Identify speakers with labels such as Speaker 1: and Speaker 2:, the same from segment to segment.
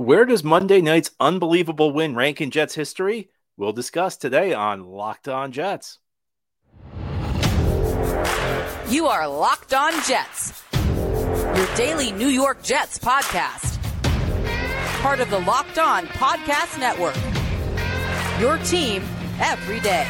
Speaker 1: Where does Monday night's unbelievable win rank in Jets history? We'll discuss today on Locked On Jets.
Speaker 2: You are Locked On Jets, your daily New York Jets podcast. Part of the Locked On Podcast Network. Your team every day.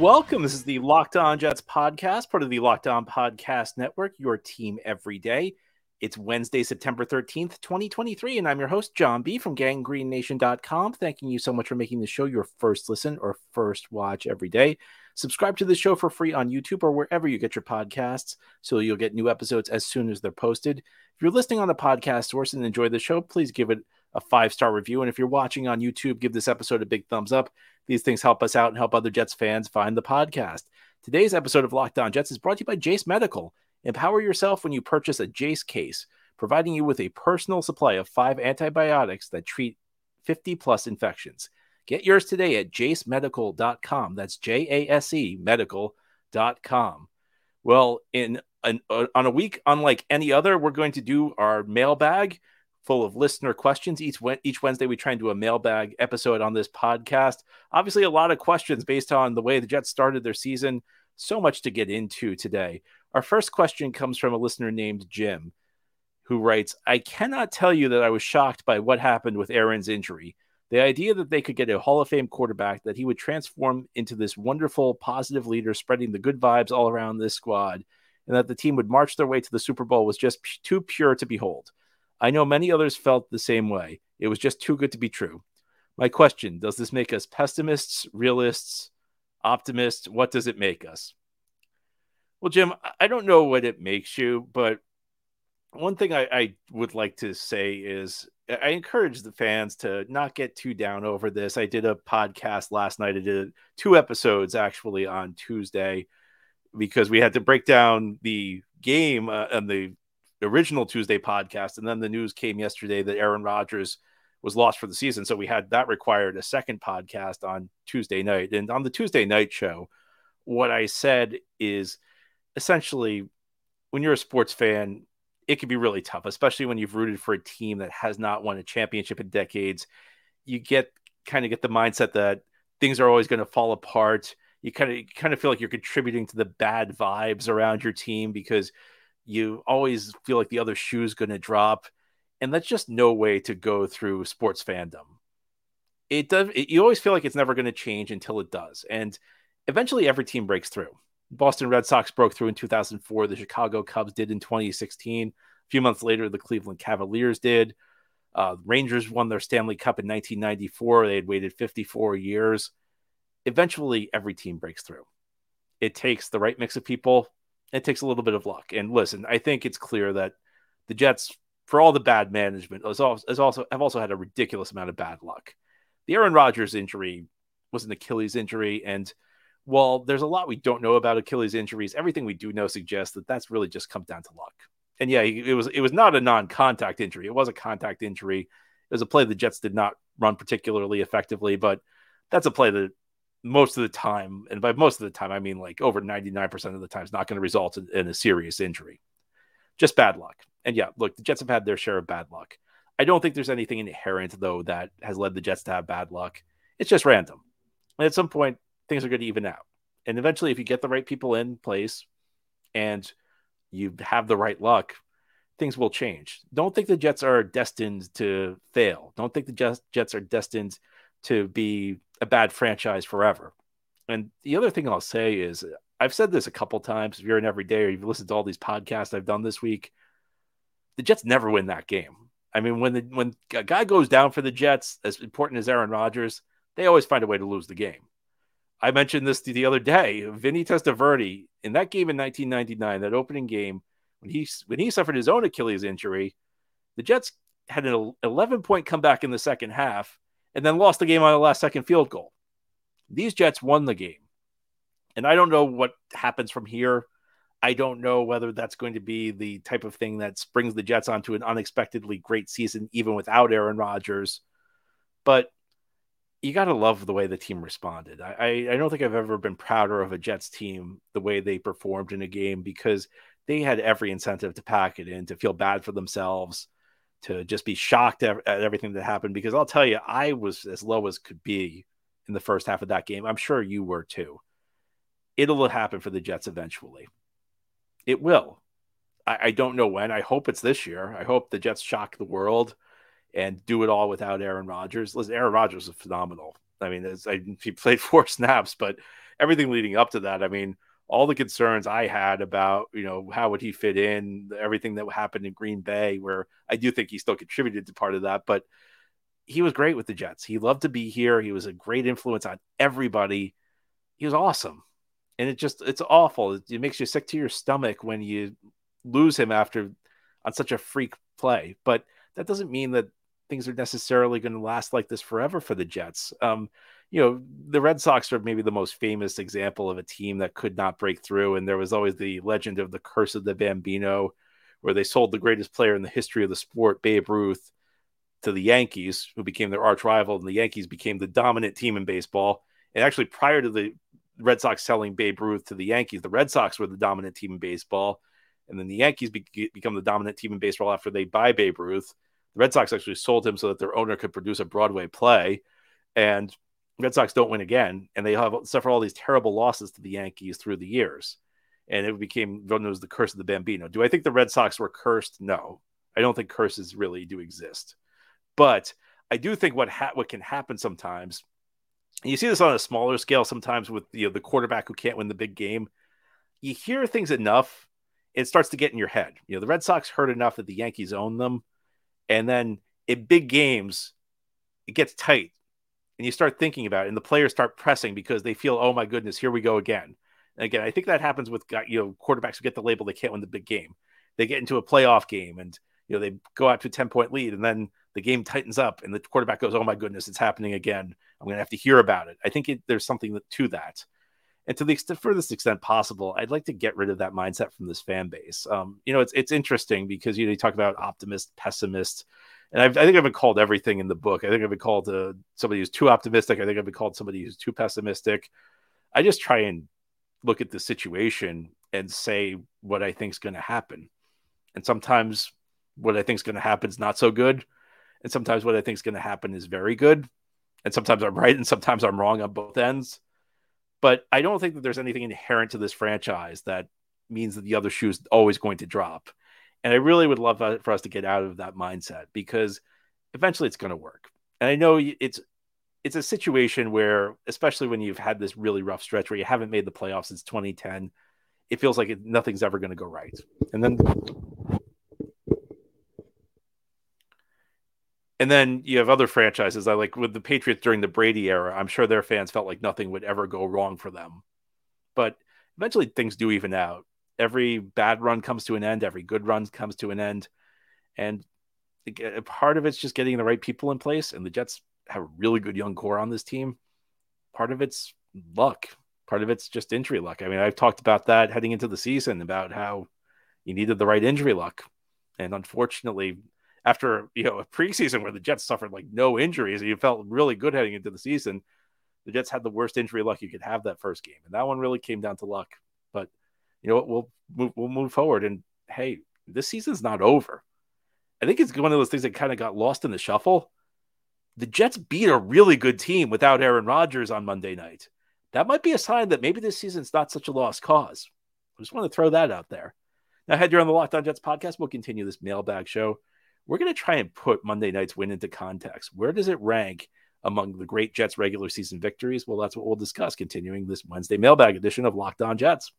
Speaker 1: Welcome. This is the Locked On Jets podcast, part of the Locked On Podcast Network, your team every day. It's Wednesday, September 13th, 2023, and I'm your host, John B. from gangreennation.com. Thanking you so much for making the show your first listen or first watch every day. Subscribe to the show for free on YouTube or wherever you get your podcasts so you'll get new episodes as soon as they're posted. If you're listening on the podcast source and enjoy the show, please give it a five star review. And if you're watching on YouTube, give this episode a big thumbs up. These things help us out and help other Jets fans find the podcast. Today's episode of Locked On Jets is brought to you by Jase Medical. Empower yourself when you purchase a Jase case, providing you with a personal supply of five antibiotics that treat 50 plus infections. Get yours today at jasemedical.com. That's J A S E medical.com. Well, in an, uh, on a week unlike any other, we're going to do our mailbag full of listener questions. Each each Wednesday, we try and do a mailbag episode on this podcast. Obviously, a lot of questions based on the way the Jets started their season. So much to get into today. Our first question comes from a listener named Jim, who writes, "I cannot tell you that I was shocked by what happened with Aaron's injury." The idea that they could get a Hall of Fame quarterback, that he would transform into this wonderful, positive leader, spreading the good vibes all around this squad, and that the team would march their way to the Super Bowl was just p- too pure to behold. I know many others felt the same way. It was just too good to be true. My question Does this make us pessimists, realists, optimists? What does it make us? Well, Jim, I don't know what it makes you, but one thing I, I, would like to say is I encourage the fans to not get too down over this. I did a podcast last night. I did two episodes actually on Tuesday because we had to break down the game uh, and the original Tuesday podcast, and then the news came yesterday that Aaron Rodgers was lost for the season. So we had that required a second podcast on Tuesday night. And on the Tuesday night show, what I said is essentially when you're a sports fan, it can be really tough, especially when you've rooted for a team that has not won a championship in decades. You get kind of get the mindset that things are always going to fall apart. You kind of kind of feel like you're contributing to the bad vibes around your team because you always feel like the other shoe is going to drop. And that's just no way to go through sports fandom. It does, it, you always feel like it's never going to change until it does. And eventually every team breaks through. Boston Red Sox broke through in 2004. The Chicago Cubs did in 2016. A few months later, the Cleveland Cavaliers did. Uh, Rangers won their Stanley Cup in 1994. They had waited 54 years. Eventually, every team breaks through. It takes the right mix of people it takes a little bit of luck. And listen, I think it's clear that the Jets, for all the bad management, has also, has also have also had a ridiculous amount of bad luck. The Aaron Rodgers injury was an Achilles injury, and while there's a lot we don't know about Achilles injuries, everything we do know suggests that that's really just come down to luck. And yeah, it was it was not a non-contact injury; it was a contact injury. It was a play the Jets did not run particularly effectively, but that's a play that most of the time, and by most of the time, I mean like over 99% of the time, is not going to result in, in, a serious injury. Just bad luck. And yeah, look, the Jets have had their share of bad luck. I don't think there's anything inherent, though, that has led the Jets to have bad luck. It's just random. And at some point, things are going to even out. And eventually, if you get the right people in place and you have the right luck, things will change. Don't think the Jets are destined to fail. Don't think the Jets, Jets are destined to be a bad franchise forever. And the other thing I'll say is I've said this a couple times. If you're an everyday or you've listened to all these podcasts I've done this week, the Jets never win that game. I mean, when the when a guy goes down for the Jets, as important as Aaron Rodgers, they always find a way to lose the game. I mentioned this the other day. Vinny Testaverde in that game in 1999, that opening game, when he when he suffered his own Achilles injury, the Jets had an 11 point comeback in the second half and then lost the game on the last second field goal. These Jets won the game. And I don't know what happens from here. I don't know whether that's going to be the type of thing that springs the Jets onto an unexpectedly great season, even without Aaron Rodgers. But you got to love the way the team responded. I, I don't think I've ever been prouder of a Jets team the way they performed in a game because they had every incentive to pack it in, to feel bad for themselves, to just be shocked at, everything that happened. Because I'll tell you, I was as low as could be in the first half of that game. I'm sure you were too. It'll happen for the Jets eventually. It will. I, I don't know when. I hope it's this year. I hope the Jets shock the world and do it all without Aaron Rodgers. Listen, Aaron Rodgers is phenomenal. I mean, I, he played four snaps, but everything leading up to that, I mean, all the concerns I had about, you know, how would he fit in, everything that happened in Green Bay, where I do think he still contributed to part of that, but he was great with the Jets. He loved to be here. He was a great influence on everybody. He was awesome. And it just, it's awful. It, it makes you sick to your stomach when you lose him after on such a freak play. But that doesn't mean that things are necessarily going to last like this forever for the Jets. Um, you know, the Red Sox are maybe the most famous example of a team that could not break through. And there was always the legend of the curse of the Bambino, where they sold the greatest player in the history of the sport, Babe Ruth, to the Yankees, who became their arch rival. And the Yankees became the dominant team in baseball. And actually, prior to the Red Sox selling Babe Ruth to the Yankees, the Red Sox were the dominant team in baseball. And then the Yankees be- become the dominant team in baseball after they buy Babe Ruth. The Red Sox actually sold him so that their owner could produce a Broadway play, and Red Sox don't win again, and they have suffer all these terrible losses to the Yankees through the years, and it became known as the curse of the Bambino. Do I think the Red Sox were cursed? No, I don't think curses really do exist, but I do think what ha- what can happen sometimes. You see this on a smaller scale sometimes with you know, the quarterback who can't win the big game. You hear things enough, it starts to get in your head. You know, the Red Sox heard enough that the Yankees own them and then in big games, it gets tight and you start thinking about it, and the players start pressing because they feel, oh my goodness, here we go again. And again, I think that happens with you know quarterbacks who get the label they can't win the big game. They get into a playoff game and you know they go out to a 10 point lead and then the game tightens up and the quarterback goes, oh my goodness, it's happening again. I'm going to have to hear about it. I think it, there's something to that. And to the furthest extent possible, I'd like to get rid of that mindset from this fan base. Um, you know, it's it's interesting because you know you talk about optimist, pessimist, and I've, i think I've been called everything in the book. I think I've been called uh, somebody who's too optimistic. I think I've been called somebody who's too pessimistic. I just try and look at the situation and say what I think is going to happen. And sometimes what I think is going to happen is not so good, and sometimes what I think is going to happen is very good. And sometimes I'm right, and sometimes I'm wrong on both ends. But I don't think that there's anything inherent to this franchise that means that the other shoe is always going to drop. And I really would love for us to get out of that mindset because eventually it's going to work. And I know it's it's a situation where, especially when you've had this really rough stretch where you haven't made the playoffs since 2010, it feels like nothing's ever going to go right. And then And then you have other franchises. I like with the Patriots during the Brady era. I'm sure their fans felt like nothing would ever go wrong for them, but eventually things do even out. Every bad run comes to an end. Every good run comes to an end, and part of it's just getting the right people in place. And the Jets have a really good young core on this team. Part of it's luck. Part of it's just injury luck. I mean, I've talked about that heading into the season about how you needed the right injury luck, and unfortunately after you know a preseason where the Jets suffered like no injuries, and you felt really good heading into the season. The Jets had the worst injury luck you could have that first game, and that one really came down to luck. But you know? We'll move, we'll move forward, and hey, this season's not over. I think it's one of those things that kind of got lost in the shuffle. The Jets beat a really good team without Aaron Rodgers on Monday night. That might be a sign that maybe this season's not such a lost cause. I just want to throw that out there. Now, head here on the Locked On Jets podcast, we'll continue this mailbag show we're going to try and put Monday night's win into context. Where does it rank among the great Jets regular season victories? Well, that's what we'll discuss continuing this Wednesday mailbag edition of Locked On Jets.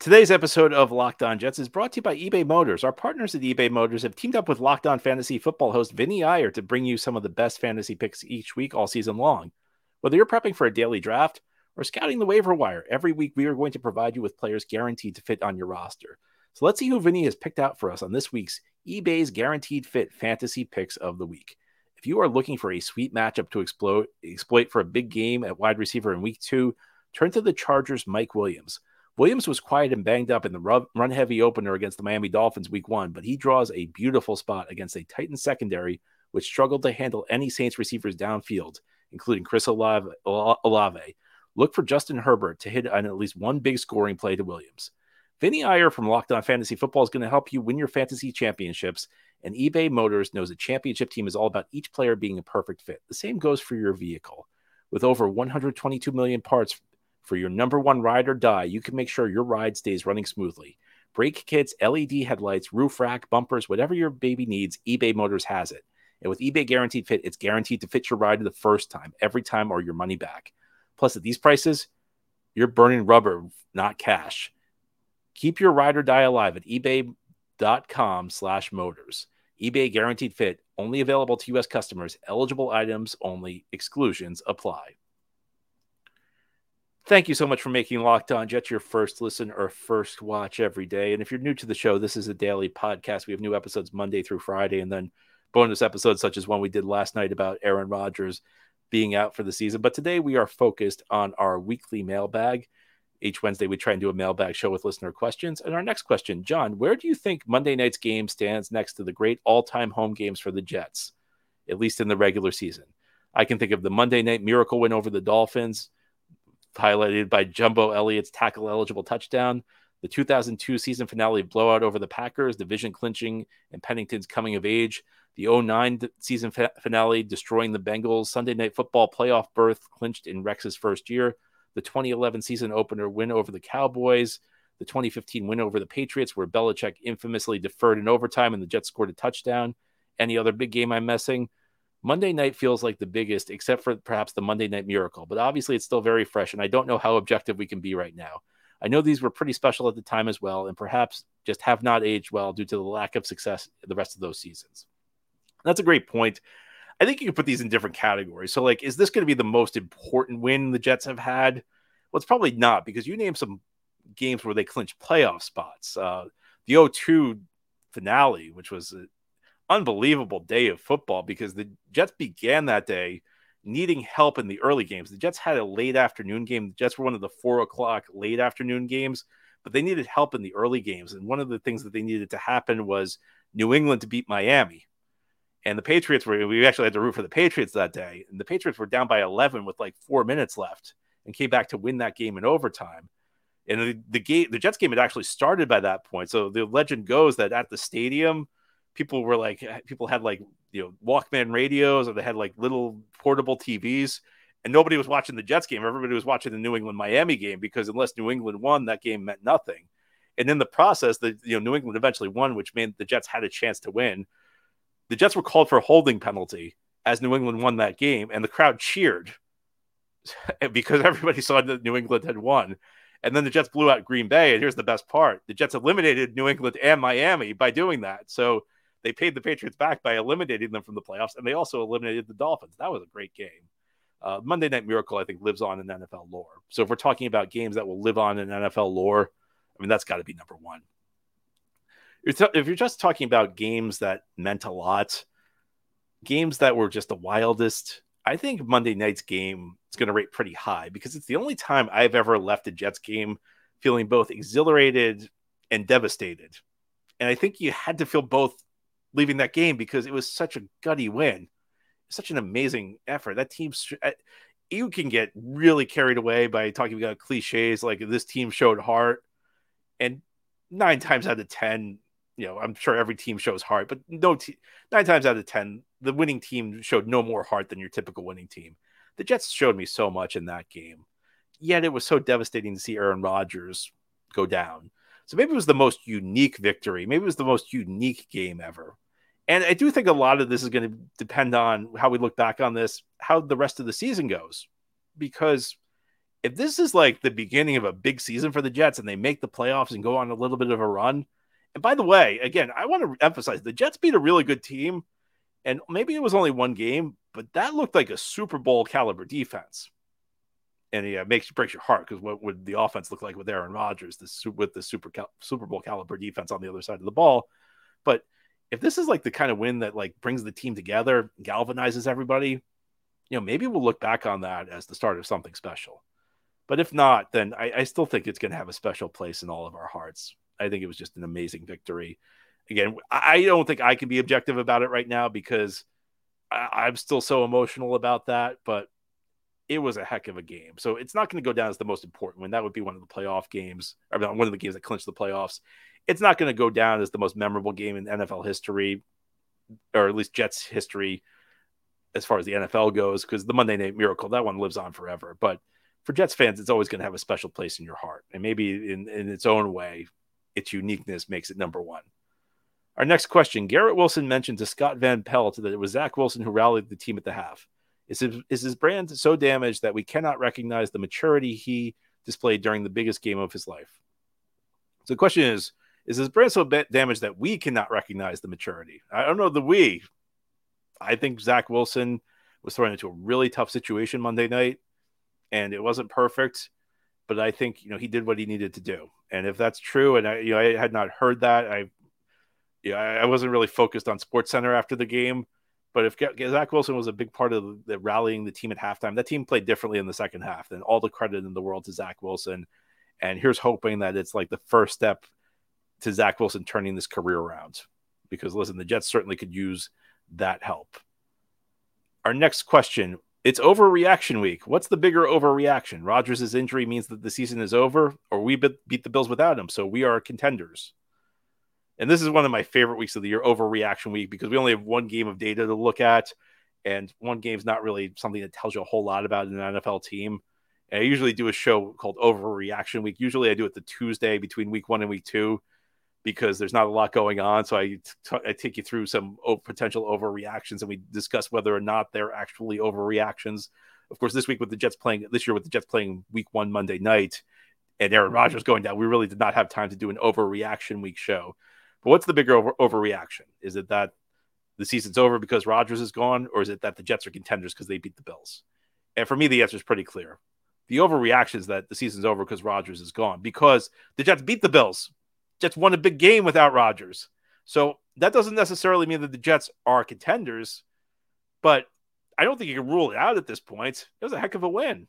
Speaker 1: Today's episode of Locked On Jets is brought to you by eBay Motors. Our partners at eBay Motors have teamed up with Locked On Fantasy Football host Vinny Iyer to bring you some of the best fantasy picks each week all season long. Whether you're prepping for a daily draft or scouting the waiver wire, every week we are going to provide you with players guaranteed to fit on your roster. So let's see who Vinny has picked out for us on this week's eBay's Guaranteed Fit Fantasy Picks of the Week. If you are looking for a sweet matchup to explode, exploit for a big game at wide receiver in week two, turn to the Chargers' Mike Williams. Williams was quiet and banged up in the run heavy opener against the Miami Dolphins week one, but he draws a beautiful spot against a Titan secondary which struggled to handle any Saints receivers downfield, including Chris Olave. Olave. Look for Justin Herbert to hit on at least one big scoring play to Williams. Vinny Iyer from Locked On Fantasy Football is going to help you win your fantasy championships. And eBay Motors knows a championship team is all about each player being a perfect fit. The same goes for your vehicle. With over 122 million parts for your number one ride or die, you can make sure your ride stays running smoothly. Brake kits, LED headlights, roof rack, bumpers, whatever your baby needs, eBay Motors has it. And with eBay Guaranteed Fit, it's guaranteed to fit your ride the first time, every time, or your money back. Plus, at these prices, you're burning rubber, not cash. Keep your ride or die alive at ebay.com slash motors. eBay Guaranteed Fit, only available to U.S. customers. Eligible items only. Exclusions apply. Thank you so much for making Locked On Jets your first listen or first watch every day. And if you're new to the show, this is a daily podcast. We have new episodes Monday through Friday, and then bonus episodes such as one we did last night about Aaron Rodgers being out for the season. But today we are focused on our weekly mailbag. Each Wednesday, we try and do a mailbag show with listener questions. And our next question, John, where do you think Monday night's game stands next to the great all time home games for the Jets, at least in the regular season? I can think of the Monday night miracle win over the Dolphins highlighted by Jumbo Elliott's tackle eligible touchdown. The 2002 season finale blowout over the Packers, division clinching, and Pennington's coming of age. The 09 season finale destroying the Bengals. Sunday night football playoff berth clinched in Rex's first year. The 2011 season opener win over the Cowboys. The 2015 win over the Patriots, where Belichick infamously deferred in overtime and the Jets scored a touchdown. Any other big game I'm missing? Monday night feels like the biggest, except for perhaps the Monday night miracle. But obviously, it's still very fresh, and I don't know how objective we can be right now. I know these were pretty special at the time as well, and perhaps just have not aged well due to the lack of success the rest of those seasons. That's a great point. I think you can put these in different categories. So, like, is this going to be the most important win the Jets have had? Well, it's probably not because you name some games where they clinch playoff spots. Uh, the 0 2 finale, which was unbelievable day of football because the Jets began that day needing help in the early games. The Jets had a late afternoon game. The Jets were one of the four o'clock late afternoon games, but they needed help in the early games. And one of the things that they needed to happen was New England to beat Miami. And the Patriots were, we actually had to root for the Patriots that day. And the Patriots were down by 11 with like four minutes left and came back to win that game in overtime. And the, the game, the Jets game had actually started by that point. So the legend goes that at the stadium, people were like eh, people had like you know Walkman radios or they had like little portable TVs and nobody was watching the Jets game. Everybody was watching the New England Miami game because unless New England won, that game meant nothing. And in the process, the you know New England eventually won, which meant the Jets had a chance to win. The Jets were called for a holding penalty as New England won that game, and the crowd cheered because everybody saw that New England had won. And then the Jets blew out Green Bay. And here's the best part: the Jets eliminated New England and Miami by doing that. So they paid the Patriots back by eliminating them from the playoffs, and they also eliminated the Dolphins. That was a great game. Uh, Monday Night Miracle, I think, lives on in NFL lore. So if we're talking about games that will live on in NFL lore, I mean, that's got to be number one. If you're just talking about games that meant a lot, games that were just the wildest, I think Monday night's game is going to rate pretty high because it's the only time I've ever left a Jets game feeling both exhilarated and devastated. And I think you had to feel both leaving that game because it was such a gutty win, such an amazing effort. That team, uh, you can get really carried away by talking about cliches like this team showed heart, and nine times out of ten, you know, I'm sure every team shows heart, but no, t- nine times out of ten, the winning team showed no more heart than your typical winning team. The Jets showed me so much in that game, yet it was so devastating to see Aaron Rodgers go down. So maybe it was the most unique victory. Maybe it was the most unique game ever. And I do think a lot of this is going to depend on how we look back on this, how the rest of the season goes. Because if this is like the beginning of a big season for the Jets and they make the playoffs and go on a little bit of a run, and by the way, again, I want to emphasize the Jets beat a really good team. And maybe it was only one game, but that looked like a Super Bowl caliber defense. And yeah, it makes breaks your heart because what would the offense look like with Aaron Rodgers, this with the Super Super Bowl caliber defense on the other side of the ball? But if this is like the kind of win that like brings the team together, galvanizes everybody, you know, maybe we'll look back on that as the start of something special. But if not, then I, I still think it's going to have a special place in all of our hearts. I think it was just an amazing victory. Again, I don't think I can be objective about it right now because I, am still so emotional about that, but it was a heck of a game. So it's not going to go down as the most important one. That would be one of the playoff games, or one of the games that clinched the playoffs. It's not going to go down as the most memorable game in NFL history, or at least Jets history, as far as the NFL goes, because the Monday Night Miracle that one lives on forever. But for Jets fans, it's always going to have a special place in your heart, and maybe in in its own way, its uniqueness makes it number one. Our next question Garrett Wilson mentioned to Scott Van Pelt that it was Zach Wilson who rallied the team at the half. Is his, is his brand so damaged that we cannot recognize the maturity he displayed during the biggest game of his life? So the question is Is his brand so damaged that we cannot recognize the maturity? I don't know the we. I think Zach Wilson was thrown into a really tough situation Monday night, and it wasn't perfect but I think you know he did what he needed to do. And if that's true, and I you know I had not heard that, I yeah, I wasn't really focused on Sports Center after the game. But if Zach Wilson was a big part of the rallying the team at halftime, that team played differently in the second half. Then all the credit in the world to Zach Wilson. And here's hoping that it's like the first step to Zach Wilson turning this career around. Because listen, the Jets certainly could use that help. Our next question it's overreaction week. What's the bigger overreaction? Rodgers' injury means that the season is over, or we beat the Bills without him, so we are contenders. And this is one of my favorite weeks of the year, overreaction week, because we only have one game of data to look at, and one game is not really something that tells you a whole lot about an NFL team. And I usually do a show called Overreaction Week. Usually I do it the Tuesday between week one and week two because there's not a lot going on. So I, t- I take you through some o- potential overreactions and we discuss whether or not they're actually overreactions. Of course, this week with the Jets playing, this year with the Jets playing week one Monday night and Aaron Rodgers going down, we really did not have time to do an overreaction week show. But what's the bigger over- overreaction? Is it that the season's over because Rodgers is gone, or is it that the Jets are contenders because they beat the Bills? And for me, the answer is pretty clear. The overreaction is that the season's over because Rodgers is gone because the Jets beat the Bills Jets won a big game without Rodgers. So that doesn't necessarily mean that the Jets are contenders, but I don't think you can rule it out at this point. It was a heck of a win.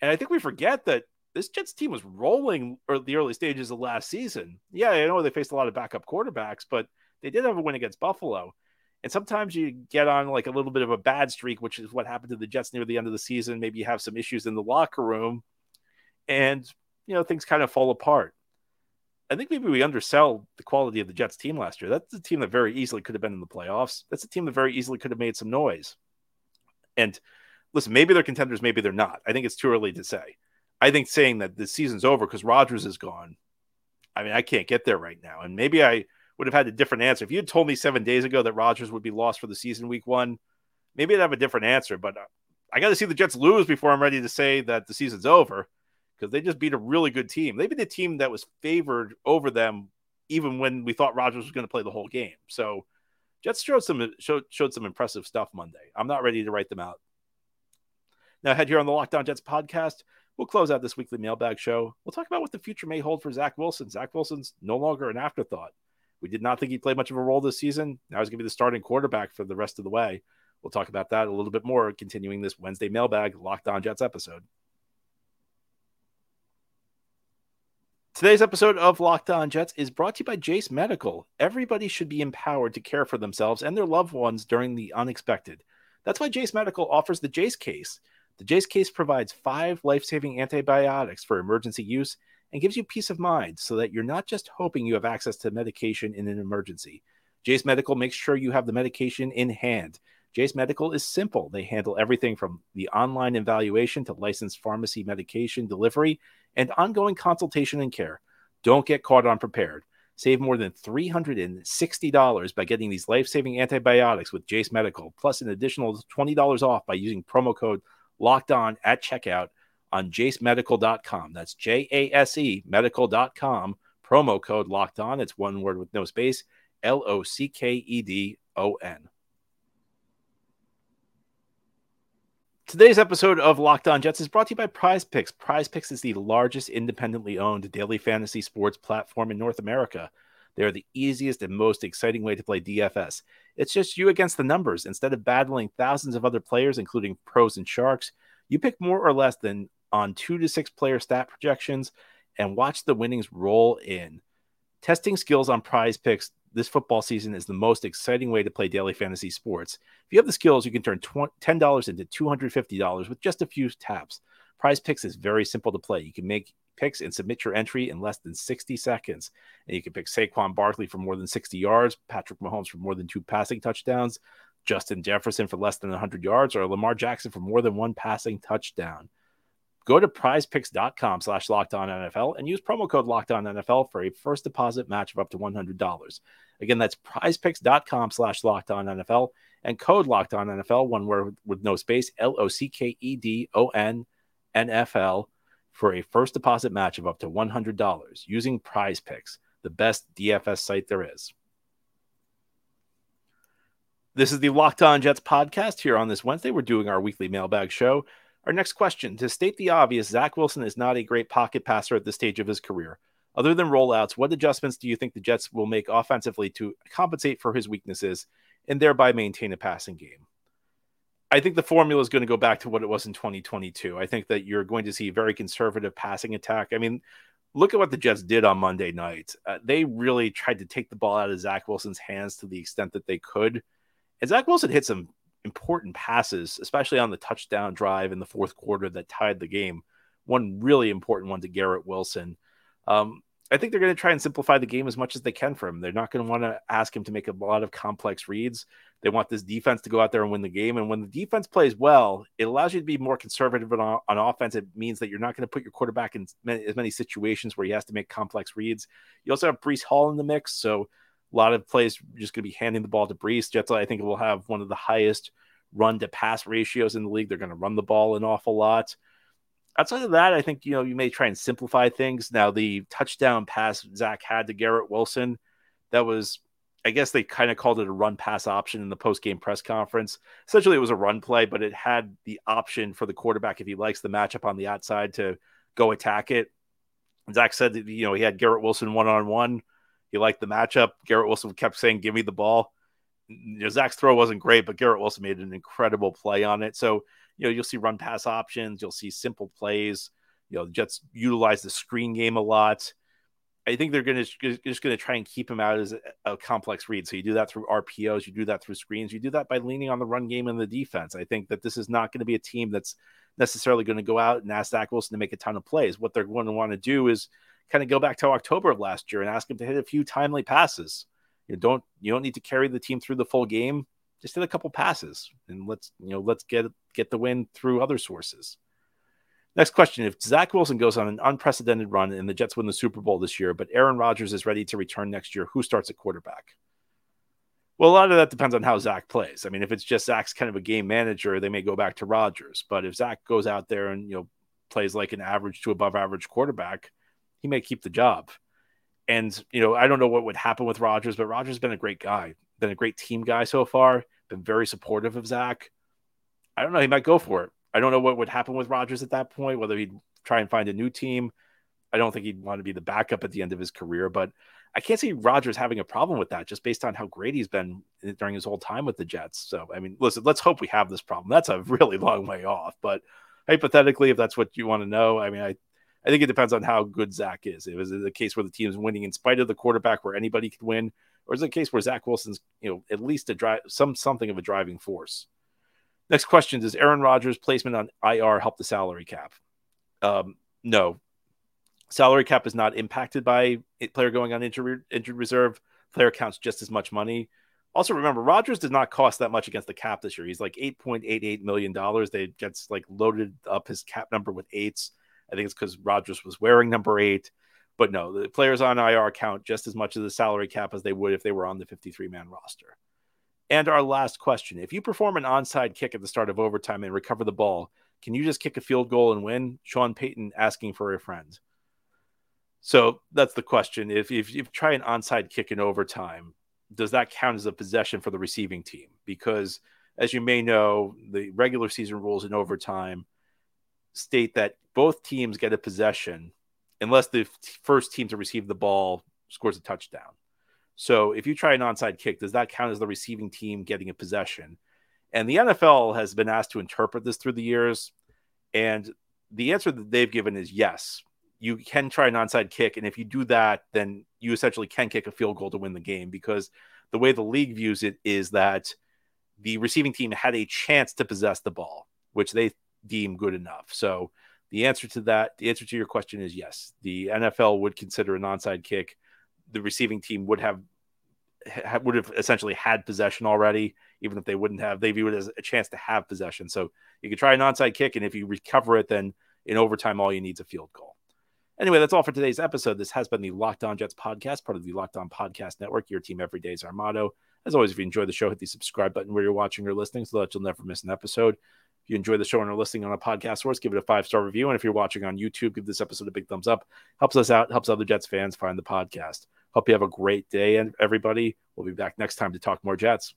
Speaker 1: And I think we forget that this Jets team was rolling the early stages of last season. Yeah, I know they faced a lot of backup quarterbacks, but they did have a win against Buffalo. And sometimes you get on like a little bit of a bad streak, which is what happened to the Jets near the end of the season. Maybe you have some issues in the locker room and, you know, things kind of fall apart. I think maybe we undersell the quality of the Jets team last year. That's a team that very easily could have been in the playoffs. That's a team that very easily could have made some noise. And listen, maybe they're contenders, maybe they're not. I think it's too early to say. I think saying that the season's over because Rodgers is gone, I mean, I can't get there right now. And maybe I would have had a different answer. If you had told me seven days ago that Rodgers would be lost for the season week one, maybe I'd have a different answer. But uh, I got to see the Jets lose before I'm ready to say that the season's over because they just beat a really good team. They beat a team that was favored over them even when we thought Rodgers was going to play the whole game. So Jets showed some showed, showed some impressive stuff Monday. I'm not ready to write them out. Now, head here on the Locked On Jets podcast. We'll close out this weekly mailbag show. We'll talk about what the future may hold for Zach Wilson. Zach Wilson's no longer an afterthought. We did not think he'd play much of a role this season. Now he's going to be the starting quarterback for the rest of the way. We'll talk about that a little bit more, continuing this Wednesday mailbag Locked On Jets episode. Today's episode of Locked On Jets is brought to you by Jase Medical. Everybody should be empowered to care for themselves and their loved ones during the unexpected. That's why Jase Medical offers the Jase case. The Jase case provides five life saving antibiotics for emergency use and gives you peace of mind so that you're not just hoping you have access to medication in an emergency. Jase Medical makes sure you have the medication in hand. Jase Medical is simple. They handle everything from the online evaluation to licensed pharmacy medication delivery and ongoing consultation and care. Don't get caught unprepared. Save more than $360 by getting these life saving antibiotics with Jase Medical, plus an additional $20 off by using promo code locked on at checkout on jasemedical.com. That's J A S E medical.com. Promo code locked on. It's one word with no space L O C K E D O N. Today's episode of Locked On Jets is brought to you by Prize Picks. Prize Picks is the largest independently owned daily fantasy sports platform in North America. They are the easiest and most exciting way to play DFS. It's just you against the numbers. Instead of battling thousands of other players, including pros and sharks, you pick more or less than on two to six player stat projections and watch the winnings roll in. Testing skills on prize picks this football season is the most exciting way to play daily fantasy sports. If you have the skills, you can turn $10 into $250 with just a few taps. Prize Picks is very simple to play. You can make picks and submit your entry in less than 60 seconds. And you can pick Saquon Barkley for more than 60 yards, Patrick Mahomes for more than two passing touchdowns, Justin Jefferson for less than 100 yards, or Lamar Jackson for more than one passing touchdown. Go to prizepicks.com slash locked on NFL and use promo code locked on NFL for a first deposit match of up to $100. Again, that's prizepicks.com slash locked on NFL and code locked on NFL, one word with no space, L O C K E D O N N F L, for a first deposit match of up to $100 using prize picks, the best DFS site there is. This is the Locked On Jets podcast here on this Wednesday. We're doing our weekly mailbag show. Our next question to state the obvious, Zach Wilson is not a great pocket passer at this stage of his career. Other than rollouts, what adjustments do you think the Jets will make offensively to compensate for his weaknesses and thereby maintain a passing game? I think the formula is going to go back to what it was in 2022. I think that you're going to see a very conservative passing attack. I mean, look at what the Jets did on Monday night. Uh, they really tried to take the ball out of Zach Wilson's hands to the extent that they could. And Zach Wilson hit some important passes, especially on the touchdown drive in the fourth quarter that tied the game. One really important one to Garrett Wilson. Um, I think they're going to try and simplify the game as much as they can for him. They're not going to want to ask him to make a lot of complex reads. They want this defense to go out there and win the game. And when the defense plays well, it allows you to be more conservative on, on offense. It means that you're not going to put your quarterback in many, as many situations where he has to make complex reads. You also have Breece Hall in the mix. So a lot of plays just going to be handing the ball to Breece. Jets, I think, will have one of the highest run to pass ratios in the league. They're going to run the ball an awful lot outside of that, I think you know you may try and simplify things. Now, the touchdown pass Zach had to Garrett Wilson, that was, I guess they kind of called it a run pass option in the post game press conference. Essentially, it was a run play, but it had the option for the quarterback if he likes the matchup on the outside to go attack it. Zach said that you know he had Garrett Wilson one on one. He liked the matchup. Garrett Wilson kept saying, "Give me the ball." You know, Zach's throw wasn't great, but Garrett Wilson made an incredible play on it. So you know, you'll see run pass options, you'll see simple plays. You know, the Jets utilize the screen game a lot. I think they're going to just going to try and keep him out as a, a, complex read. So you do that through RPOs, you do that through screens, you do that by leaning on the run game and the defense. I think that this is not going to be a team that's necessarily going to go out and ask Zach Wilson to make a ton of plays. What they're going to want to do is kind of go back to October of last year and ask him to hit a few timely passes. You don't you don't need to carry the team through the full game just hit a couple passes and let's you know let's get get the win through other sources. Next question: If Zach Wilson goes on an unprecedented run and the Jets win the Super Bowl this year, but Aaron Rodgers is ready to return next year, who starts at quarterback? Well, a lot of that depends on how Zach plays. I mean, if it's just Zach's kind of a game manager, they may go back to Rodgers. But if Zach goes out there and you know plays like an average to above average quarterback, he may keep the job. And you know, I don't know what would happen with Rodgers, but Rodgers has been a great guy, been a great team guy so far been very supportive of Zach. I don't know. He might go for it. I don't know what would happen with Rodgers at that point, whether he'd try and find a new team. I don't think he'd want to be the backup at the end of his career, but I can't see Rodgers having a problem with that just based on how great he's been during his whole time with the Jets. So, I mean, listen, let's hope we have this problem. That's a really long way off, but hypothetically, if that's what you want to know, I mean, I, I think it depends on how good Zach is. If it's a case where the team is winning in spite of the quarterback, where anybody could win, or is it a case where Zach Wilson's, you know, at least a drive some something of a driving force? Next question: Does Aaron Rodgers' placement on IR help the salary cap? Um, no, salary cap is not impacted by a player going on injured injured reserve. Player counts just as much money. Also, remember Rodgers did not cost that much against the cap this year. He's like eight point eight eight million dollars. They gets like loaded up his cap number with eights. I think it's because Rodgers was wearing number eight. But no, the players on IR count just as much as the salary cap as they would if they were on the 53 man roster. And our last question if you perform an onside kick at the start of overtime and recover the ball, can you just kick a field goal and win? Sean Payton asking for a friend. So that's the question. If, if you try an onside kick in overtime, does that count as a possession for the receiving team? Because as you may know, the regular season rules in overtime state that both teams get a possession unless the first team to receive the ball scores a touchdown. So if you try an onside kick, does that count as the receiving team getting a possession? And the NFL has been asked to interpret this through the years. And the answer that they've given is yes. you can try an onside kick, and if you do that, then you essentially can kick a field goal to win the game because the way the league views it is that the receiving team had a chance to possess the ball, which they deem good enough. So the answer to that, the answer to your question is yes. The NFL would consider an onside kick. The receiving team would have would have essentially had possession already, even if they wouldn't have. They view it as a chance to have possession. So you could try an onside kick, and if you recover it, then in overtime, all you need is a field goal. Anyway, that's all for today's episode. This has been the Locked On Jets podcast, part of the Locked On Podcast Network. Your team every day is our motto. As always, if you enjoy the show, hit the subscribe button where you're watching or listening so that you'll never miss an episode. If you enjoy the show and are listening on a podcast source, give it a five star review. And if you're watching on YouTube, give this episode a big thumbs up. Helps us out, helps other Jets fans find the podcast. Hope you have a great day, and everybody. We'll be back next time to talk more Jets.